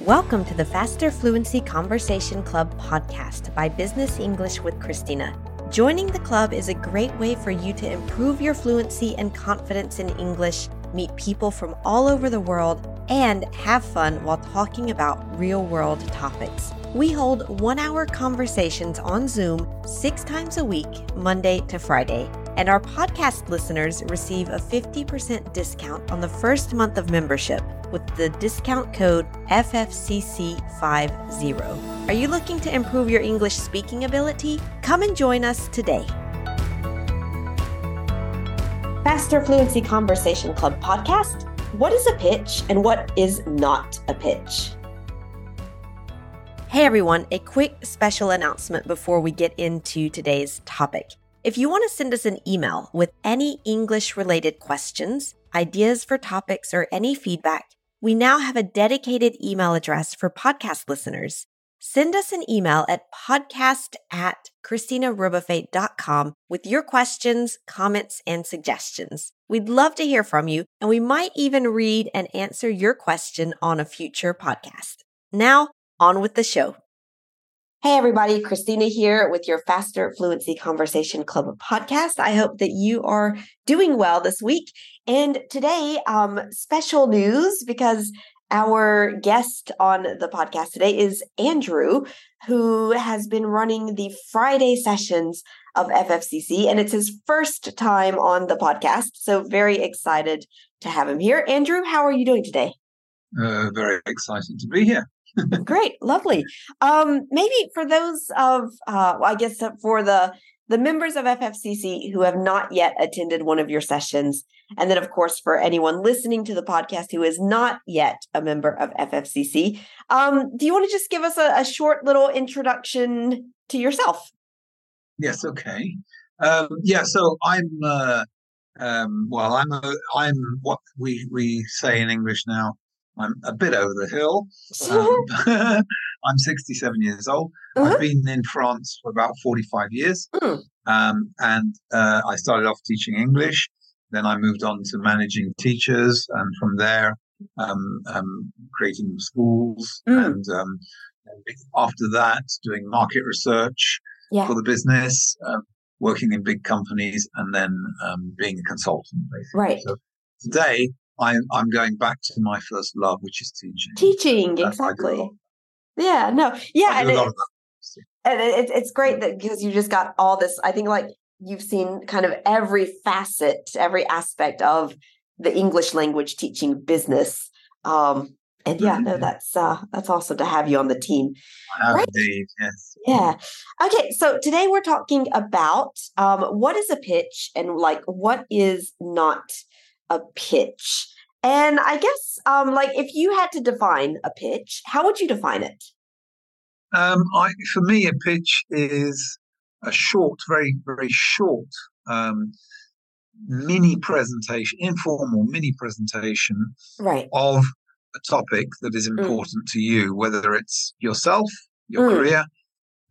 Welcome to the Faster Fluency Conversation Club podcast by Business English with Christina. Joining the club is a great way for you to improve your fluency and confidence in English, meet people from all over the world, and have fun while talking about real world topics. We hold one hour conversations on Zoom six times a week, Monday to Friday. And our podcast listeners receive a 50% discount on the first month of membership with the discount code FFCC50. Are you looking to improve your English speaking ability? Come and join us today. Faster Fluency Conversation Club podcast. What is a pitch and what is not a pitch? Hey everyone, a quick special announcement before we get into today's topic. If you want to send us an email with any English related questions, ideas for topics, or any feedback, we now have a dedicated email address for podcast listeners. Send us an email at podcast at christinarebuffet.com with your questions, comments, and suggestions. We'd love to hear from you, and we might even read and answer your question on a future podcast. Now, on with the show. Hey, everybody, Christina here with your Faster Fluency Conversation Club podcast. I hope that you are doing well this week. And today, um, special news because our guest on the podcast today is Andrew, who has been running the Friday sessions of FFCC, and it's his first time on the podcast. So, very excited to have him here. Andrew, how are you doing today? Uh, very excited to be here. Great, lovely. Um, maybe for those of, uh, well, I guess for the the members of FFCC who have not yet attended one of your sessions, and then of course for anyone listening to the podcast who is not yet a member of FFCC, um, do you want to just give us a, a short little introduction to yourself? Yes. Okay. Um, yeah. So I'm. Uh, um, well, I'm. A, I'm what we we say in English now. I'm a bit over the hill. Um, I'm 67 years old. Uh-huh. I've been in France for about 45 years. Mm. Um, and uh, I started off teaching English. Then I moved on to managing teachers. And from there, um, um creating schools. Mm. And um, after that, doing market research yeah. for the business, uh, working in big companies, and then being a consultant, basically. Right. So today, I'm I'm going back to my first love, which is teaching. Teaching, That's exactly. Yeah, no, yeah, and, it, and it, it's great that because you just got all this. I think like you've seen kind of every facet, every aspect of the English language teaching business. Um, and yeah, no, that's uh, that's awesome to have you on the team. Right? Indeed, yes. Yeah. Okay, so today we're talking about um, what is a pitch and like what is not a pitch. And I guess, um, like, if you had to define a pitch, how would you define it? Um, I, for me, a pitch is a short, very, very short um, mini presentation, informal mini presentation right. of a topic that is mm. important mm. to you, whether it's yourself, your mm. career,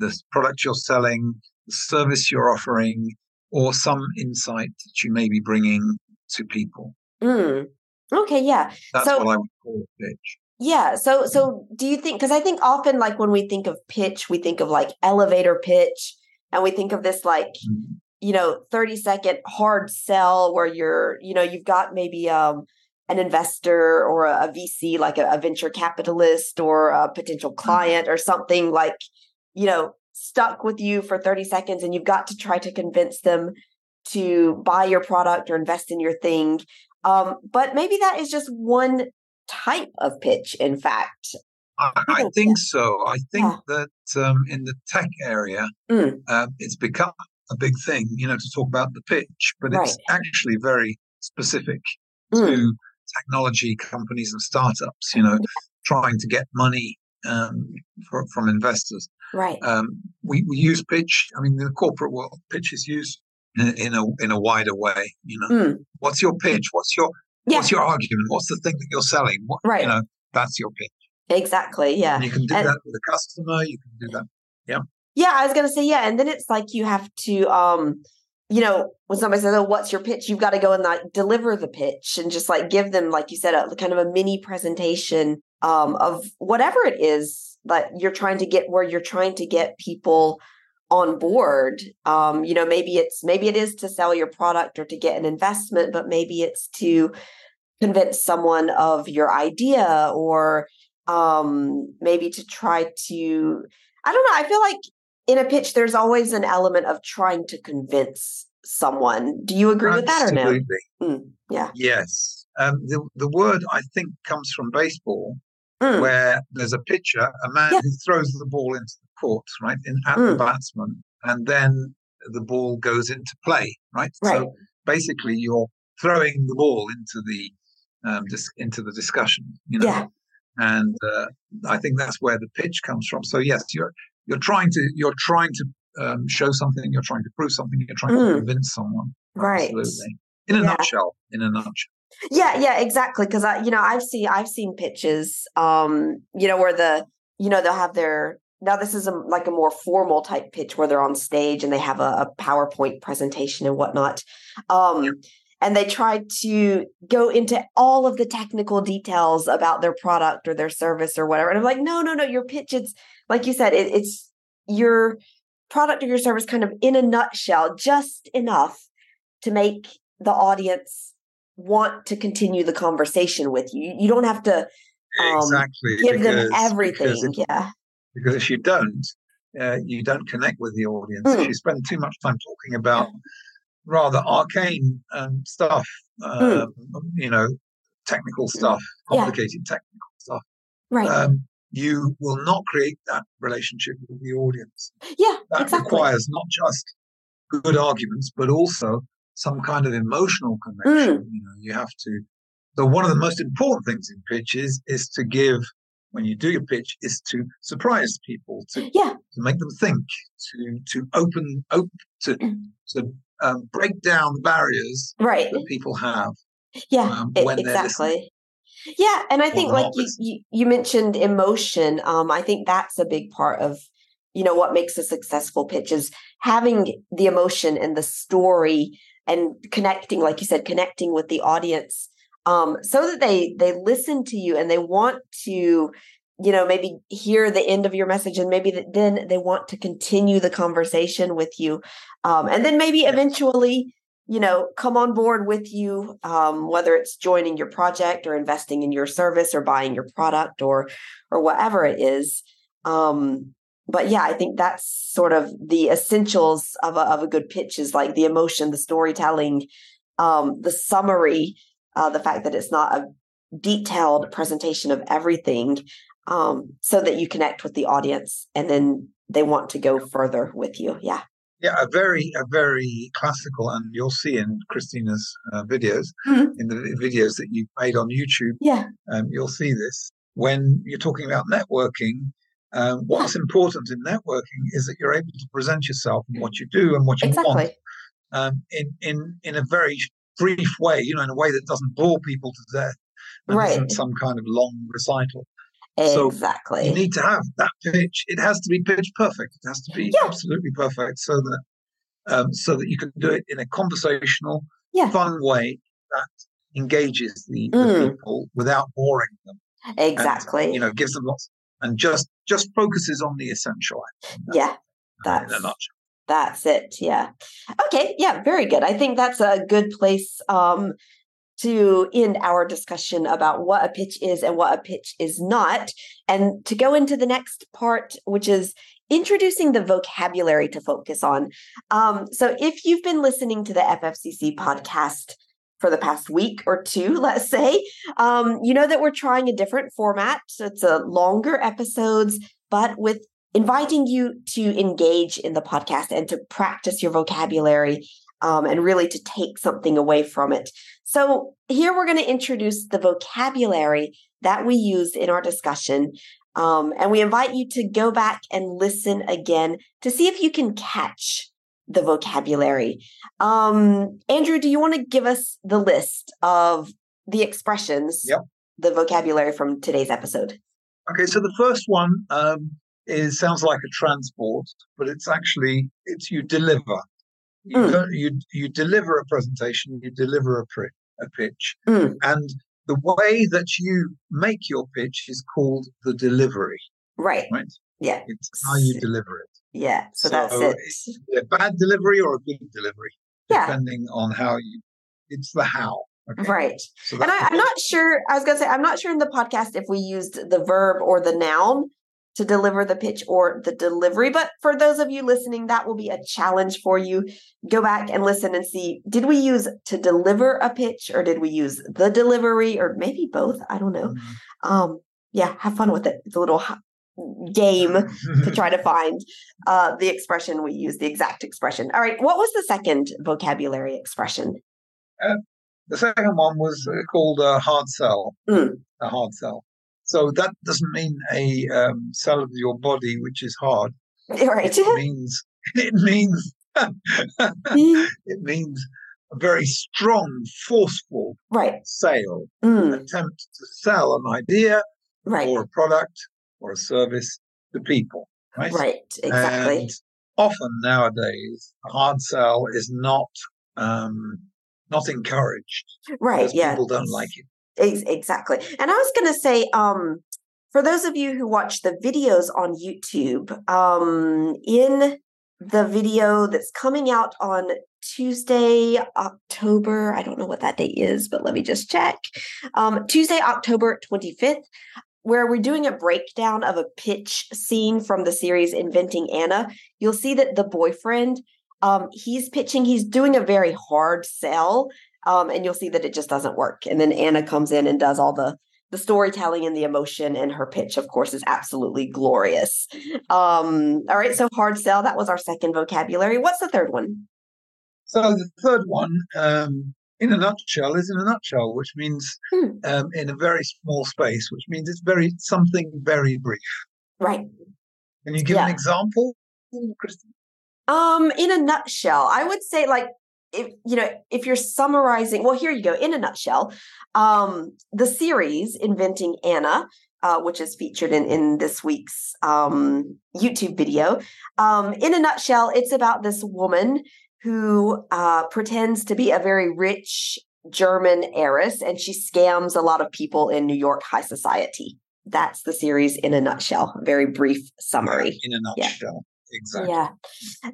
the product you're selling, the service you're offering, or some insight that you may be bringing to people. Mm. Okay, yeah. That's so, what I would call pitch. Yeah. So, so do you think? Because I think often, like when we think of pitch, we think of like elevator pitch, and we think of this like mm-hmm. you know thirty second hard sell where you're you know you've got maybe um an investor or a, a VC like a, a, venture capitalist or a potential mm-hmm. client mm-hmm. or something like you know stuck with you for 30 seconds and you've got to try to convince them to buy your product or invest in your thing. Um, but maybe that is just one type of pitch, in fact. I, I think so. I think yeah. that um, in the tech area, mm. uh, it's become a big thing, you know, to talk about the pitch, but right. it's actually very specific mm. to technology companies and startups, you know, trying to get money um, for, from investors. Right. Um, we, we use pitch. I mean, in the corporate world, pitch is used in, a in a wider way. You know, mm. what's your pitch? What's your yeah. what's your argument? What's the thing that you're selling? What, right. You know, that's your pitch. Exactly. Yeah. And you can do and, that with a customer. You can do that. Yeah. Yeah, I was gonna say yeah, and then it's like you have to um you know, when somebody says, "Oh, what's your pitch?" You've got to go and like deliver the pitch and just like give them, like you said, a kind of a mini presentation um, of whatever it is that you're trying to get, where you're trying to get people on board. Um, you know, maybe it's maybe it is to sell your product or to get an investment, but maybe it's to convince someone of your idea or um, maybe to try to. I don't know. I feel like in a pitch, there's always an element of trying to convince someone. Do you agree Absolutely. with that or no? Mm, yeah. Yes. Um, the, the word I think comes from baseball, Mm, where there's a pitcher, a man Yeah. who throws the ball into the court, right, in, at Mm. the batsman, and then the ball goes into play, right? right. So basically, you're throwing the ball into the um, dis- into the discussion, you know. Yeah. And uh, I think that's where the pitch comes from. So yes, you're you're trying to you're trying to um, show something, you're trying to prove something, you're trying Mm. to convince someone. Right. Absolutely. In a Yeah. nutshell. In a nutshell. Yeah, yeah, exactly. Because I, you know, I've seen I've seen pitches, um, you know, where the, you know, they'll have their now this is a, like a more formal type pitch where they're on stage and they have a, a PowerPoint presentation and whatnot, um, and they try to go into all of the technical details about their product or their service or whatever. And I'm like, no, no, no, your pitch it's like you said, it, it's your product or your service kind of in a nutshell, just enough to make the audience want to continue the conversation with you. You don't have to um, exactly. give them everything. Because if, yeah. because if you don't, uh, you don't connect with the audience. Mm. If you spend too much time talking about rather arcane um, stuff, um, you know, technical stuff, Hmm. Yeah. complicated technical stuff, Right. um, you will not create that relationship with the audience. yeah. That Exactly. requires not just good arguments, but also some kind of emotional connection. Mm. You know, you have to. So one of the most important things in pitches is to give, when you do your pitch, is to surprise people, to, Yeah. to make them think, to to open, open to Mm. to um, break down the barriers Right. that people have. Yeah. um, when they're exactly. Yeah, and I think like you, you you mentioned emotion. Um, I think that's a big part of you know what makes a successful pitch is having the emotion and the story and connecting, like you said, connecting with the audience, um, so that they they listen to you and they want to you know maybe hear the end of your message and maybe that then they want to continue the conversation with you um, and then maybe eventually you know come on board with you um, whether it's joining your project or investing in your service or buying your product or or whatever it is um, but yeah i think that's sort of the essentials of a, of a good pitch is like the emotion the storytelling um, the summary uh, the fact that it's not a detailed presentation of everything um, so that you connect with the audience and then they want to go further with you yeah Yeah, a very, a very classical, and you'll see in Christina's uh, videos, Mhm. in the videos that you've made on YouTube, yeah um, you'll see this. When you're talking about networking, um, what's important in networking is that you're able to present yourself and what you do and what you want um, in, in, in a very brief way, you know, in a way that doesn't bore people to death. And Right. isn't some kind of long recital. So, exactly You need to have that pitch. It has to be pitch perfect. It has to be Yeah. absolutely perfect so that um, so that you can do it in a conversational, Yeah. fun way that engages the, the Mm. people without boring them. and, exactly you know, gives them lots and just just focuses on the essential. yeah in a that's nutshell. That's it. Yeah. Okay. Yeah. Very good. I think that's a good place um, to end our discussion about what a pitch is and what a pitch is not, and to go into the next part, which is introducing the vocabulary to focus on. Um, so, if you've been listening to the FFCC podcast for the past week or two, let's say, um, you know that we're trying a different format. So, it's a longer episodes, but with inviting you to engage in the podcast and to practice your vocabulary um, and really to take something away from it. So, here we're going to introduce the vocabulary that we used in our discussion. Um, and we invite you to go back and listen again to see if you can catch the vocabulary. Um, Andrew, do you want to give us the list of the expressions, Yep. the vocabulary from today's episode? Okay, so the first one um, is sounds like a transport, but it's actually it's you deliver. You Mm. you you deliver a presentation, you deliver a, pri- a pitch, Mm. and the way that you make your pitch is called the delivery. Right. Right? Yeah. It's how you deliver it. Yeah. So, that's it. A bad delivery or a good delivery, Yeah. depending on how you. It's the how. Okay. Right. So And I, I'm not sure, I was going to say, I'm not sure in the podcast if we used the verb or the noun to deliver the pitch or the delivery. But for those of you listening, that will be a challenge for you. Go back and listen and see did we use to deliver a pitch or did we use the delivery or maybe both? I don't know. Mm. Um, yeah, have fun with it. It's a little game to try to find uh, the expression we use, the exact expression. All right. What was the second vocabulary expression? The second one was uh, called a hard sell. Mm. A hard sell. So that doesn't mean a um, cell of your body which is hard. Right. It means it means it means a very strong, forceful right. sale, Mm. attempt to sell an idea Right. or a product or a service to people. Right. Right, exactly. And often nowadays, a hard sell is not um, not encouraged right, yeah. people don't like it. Exactly. And I was going to say, um, for those of you who watch the videos on YouTube, um, in the video that's coming out on Tuesday, October, I don't know what that date is, but let me just check. Um, Tuesday, October 25th, where we're doing a breakdown of a pitch scene from the series Inventing Anna. You'll see that the boyfriend, um, he's pitching, he's doing a very hard sell um, and you'll see that it just doesn't work. And then Anna comes in and does all the the storytelling and the emotion, and her pitch, of course, is absolutely glorious. Um, all right, so hard sell. That was our second vocabulary. What's the third one? So the third one, um, in a nutshell, is in a nutshell, which means Hmm. um, in a very small space, which means it's very something very brief. Right. Can you give Yeah. an example, Kristen? Um, in a nutshell, I would say like if you know if you're summarizing. Well, here you go. In a nutshell, um, the series Inventing Anna. Uh, which is featured in, in this week's um, YouTube video. Um, in a nutshell, it's about this woman who uh, pretends to be a very rich German heiress and she scams a lot of people in New York high society. That's the series in a nutshell. A very brief summary. In a Yeah. nutshell, exactly. Yeah.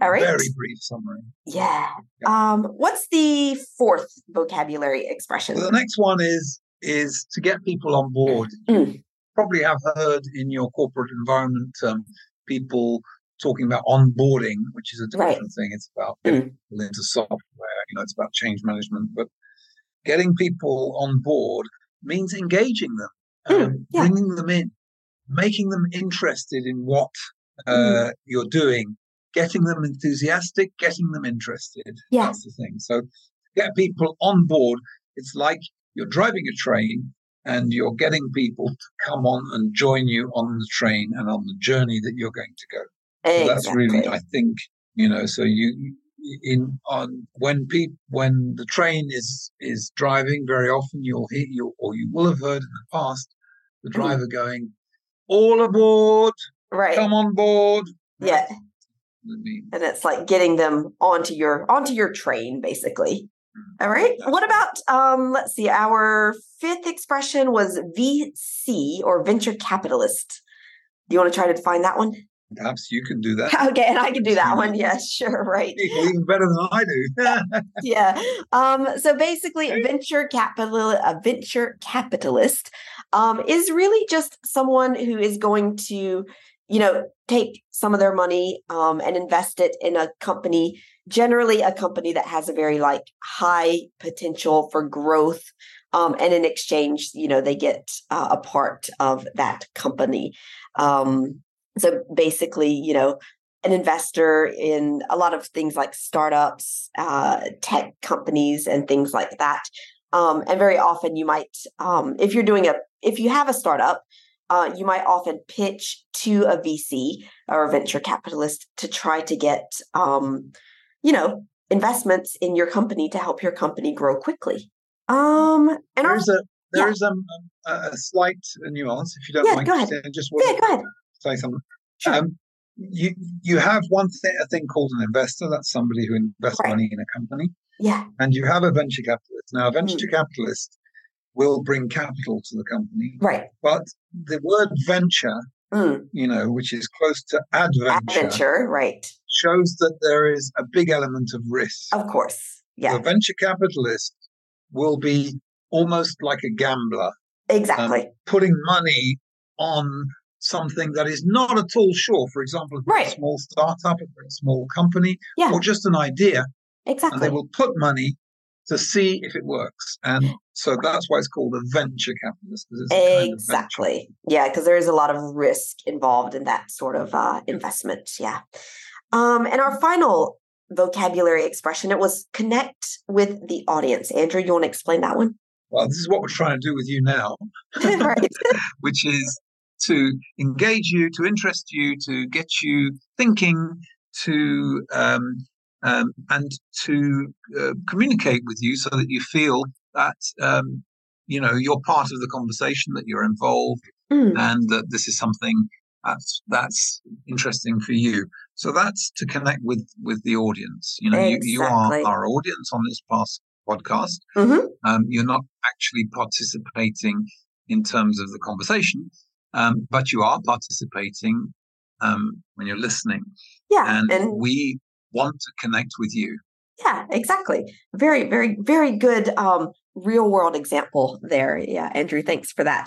All right. Very brief summary. Yeah. Um, what's the fourth vocabulary expression? So the next one is is to get people on board. Mm. You probably have heard in your corporate environment um, people talking about onboarding, which is a Right. different thing. It's about Mm. getting people into software. You know, it's about change management, but getting people on board means engaging them, Mm, um, yeah. bringing them in, making them interested in what uh, Mm. you're doing, getting them enthusiastic, getting them interested. Yeah. That's the thing. So get people on board. It's like you're driving a train and you're getting people to come on and join you on the train and on the journey that you're going to go. So that's really, I think, you know, so you in on when people when the train is is driving, very often you'll hear you or you will have heard in the past the Mhm. driver going, "All aboard, right. come on board." Yeah. I mean, And it's like getting them onto your onto your train, basically. Mm. All right. What about um, let's see, our fifth expression was VC or venture capitalist. Do you want to try to define that one? Perhaps you can do that. Okay, and I can do that one. Yeah, sure, right. Even better than I do. yeah. Um, so basically, a venture capital, a venture capitalist, um, is really just someone who is going to, you know, take some of their money um, and invest it in a company. Generally, a company that has a very like high potential for growth. Um, and in exchange, you know, they get uh, a part of that company. Um, so basically, you know, an investor in a lot of things like startups, uh, tech companies, and things like that. Um, and very often, you might, um, if you're doing a, if you have a startup, uh, you might often pitch to a VC or a venture capitalist to try to get, um, you know, investments in your company to help your company grow quickly. Um, and our, There's a there's um, a, a slight nuance, if you don't Yeah, mind. go ahead. Just yeah, go ahead. Say something. Sure. Um, you you have one thing a thing called an investor. That's somebody who invests Right. money in a company, Yeah. and you have a venture capitalist. Now, a venture Mm. capitalist will bring capital to the company, Right. but the word venture, Mm. you know, which is close to adventure, Adventure. Right. shows that there is a big element of risk. Of course. Yeah. The venture capitalist will be almost like a gambler, Exactly. um, putting money on something that is not at all sure. For example, a Right. small startup, a small company, Yeah. or just an idea, and exactly. they will put money to see if it works. And so that's why it's called a venture capitalist. it's a kind of. Exactly. Yeah, because there is a lot of risk involved in that sort of uh, investment. Yeah. Um, and our final vocabulary expression it was connect with the audience. Andrew, you want to explain that one? Well, this is what we're trying to do with you now, which is to engage you, to interest you, to get you thinking, to um, um, and to uh, communicate with you so that you feel that um, you know you're part of the conversation, that you're involved, Mm, and that this is something that's that's interesting for you. So that's to connect with with the audience. You know, you, you are our audience on this past podcast. mhm. Um, you're not actually participating in terms of the conversation, um, but you are participating um, when you're listening, Yeah. and, and we want to connect with you. Yeah, exactly. Very, very, very good um real world example there. Yeah, Andrew, thanks for that.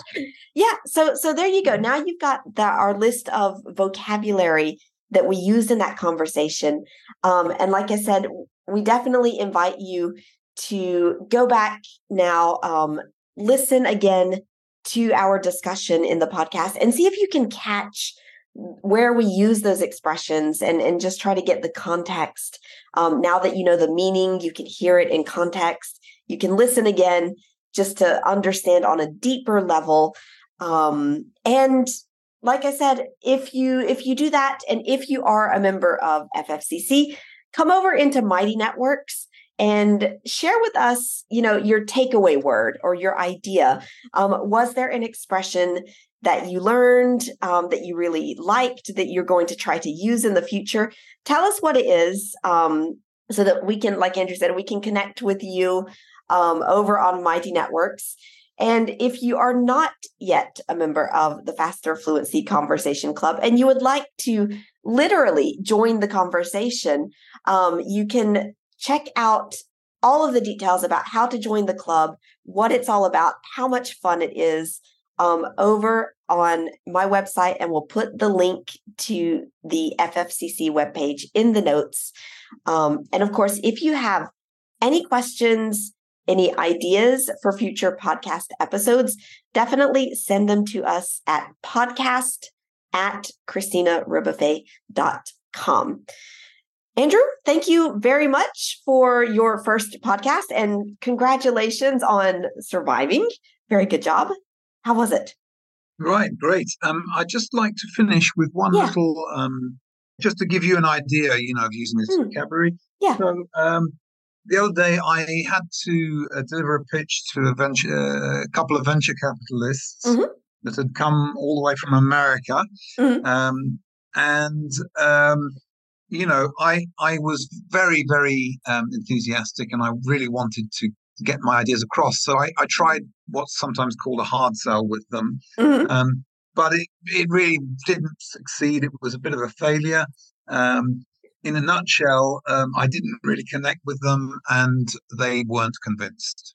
Yeah, so so there you go. Now you've got the, our list of vocabulary that we used in that conversation. Um, and like I said, we definitely invite you to go back now, um, listen again to our discussion in the podcast and see if you can catch where we use those expressions and, and just try to get the context um, now that you know the meaning, you can hear it in context. You can listen again just to understand on a deeper level. Um, and like I said, if you if you do that, and if you are a member of FFCC, come over into Mighty Networks and share with us, you know, your takeaway word or your idea. Um, was there an expression that you learned um, that you really liked that you're going to try to use in the future? Tell us what it is um, so that we can, like Andrew said, we can connect with you um, over on Mighty Networks. And if you are not yet a member of the Faster Fluency Conversation Club and you would like to literally join the conversation, um, you can check out all of the details about how to join the club, what it's all about, how much fun it is um, over on my website. And we'll put the link to the FFCC webpage in the notes. Um, and of course, if you have any questions, any ideas for future podcast episodes, definitely send them to us at podcast at christinarebuffet.com. Andrew, thank you very much for your first podcast and congratulations on surviving. Very good job. How was it? Right, great. Um, I'd just like to finish with one Yeah. little, um, just to give you an idea, you know, of using this Hmm. vocabulary. Yeah. So, um, the other day I had to uh, deliver a pitch to a venture, uh, a couple of venture capitalists Mhm. that had come all the way from America, Mhm. um, and um, you know, I I was very very um, enthusiastic, and I really wanted to get my ideas across. So I, I tried what's sometimes called a hard sell with them. Mhm. Um, but it, it really didn't succeed. It was a bit of a failure. Um, in a nutshell, um, I didn't really connect with them and they weren't convinced.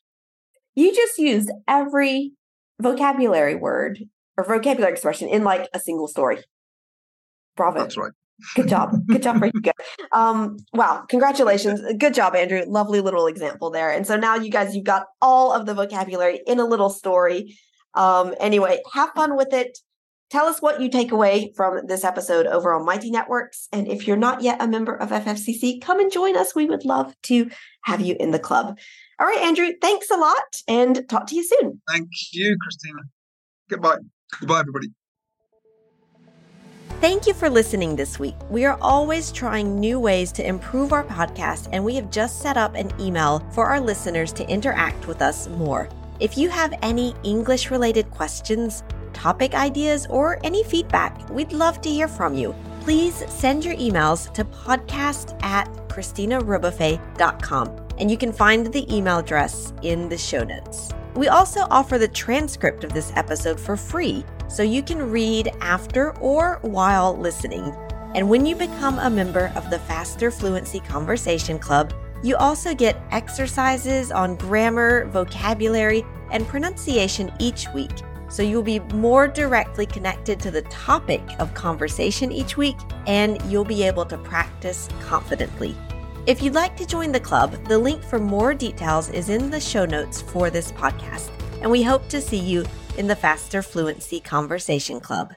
You just used every vocabulary word or vocabulary expression in like a single story. Bravo. That's right. Good job. Good job for you. Um, wow. Congratulations. Good job, Andrew. Lovely little example there. And so now you guys, you've got all of the vocabulary in a little story. Um, anyway, have fun with it. Tell us what you take away from this episode over on Mighty Networks. And if you're not yet a member of FFCC, come and join us. We would love to have you in the club. All right, Andrew, thanks a lot and talk to you soon. Thank you, Christina. Goodbye. Goodbye, everybody. Thank you for listening this week. We are always trying new ways to improve our podcast, and we have just set up an email for our listeners to interact with us more. If you have any English related questions, topic ideas, or any feedback, we'd love to hear from you. please send your emails to podcast at christinarebuffet.com and you can find the email address in the show notes. We also offer the transcript of this episode for free, so you can read after or while listening. And when you become a member of the Faster Fluency Conversation Club, you also get exercises on grammar, vocabulary, and pronunciation each week. So you'll be more directly connected to the topic of conversation each week, and you'll be able to practice confidently. If you'd like to join the club, the link for more details is in the show notes for this podcast. And we hope to see you in the Faster Fluency Conversation Club.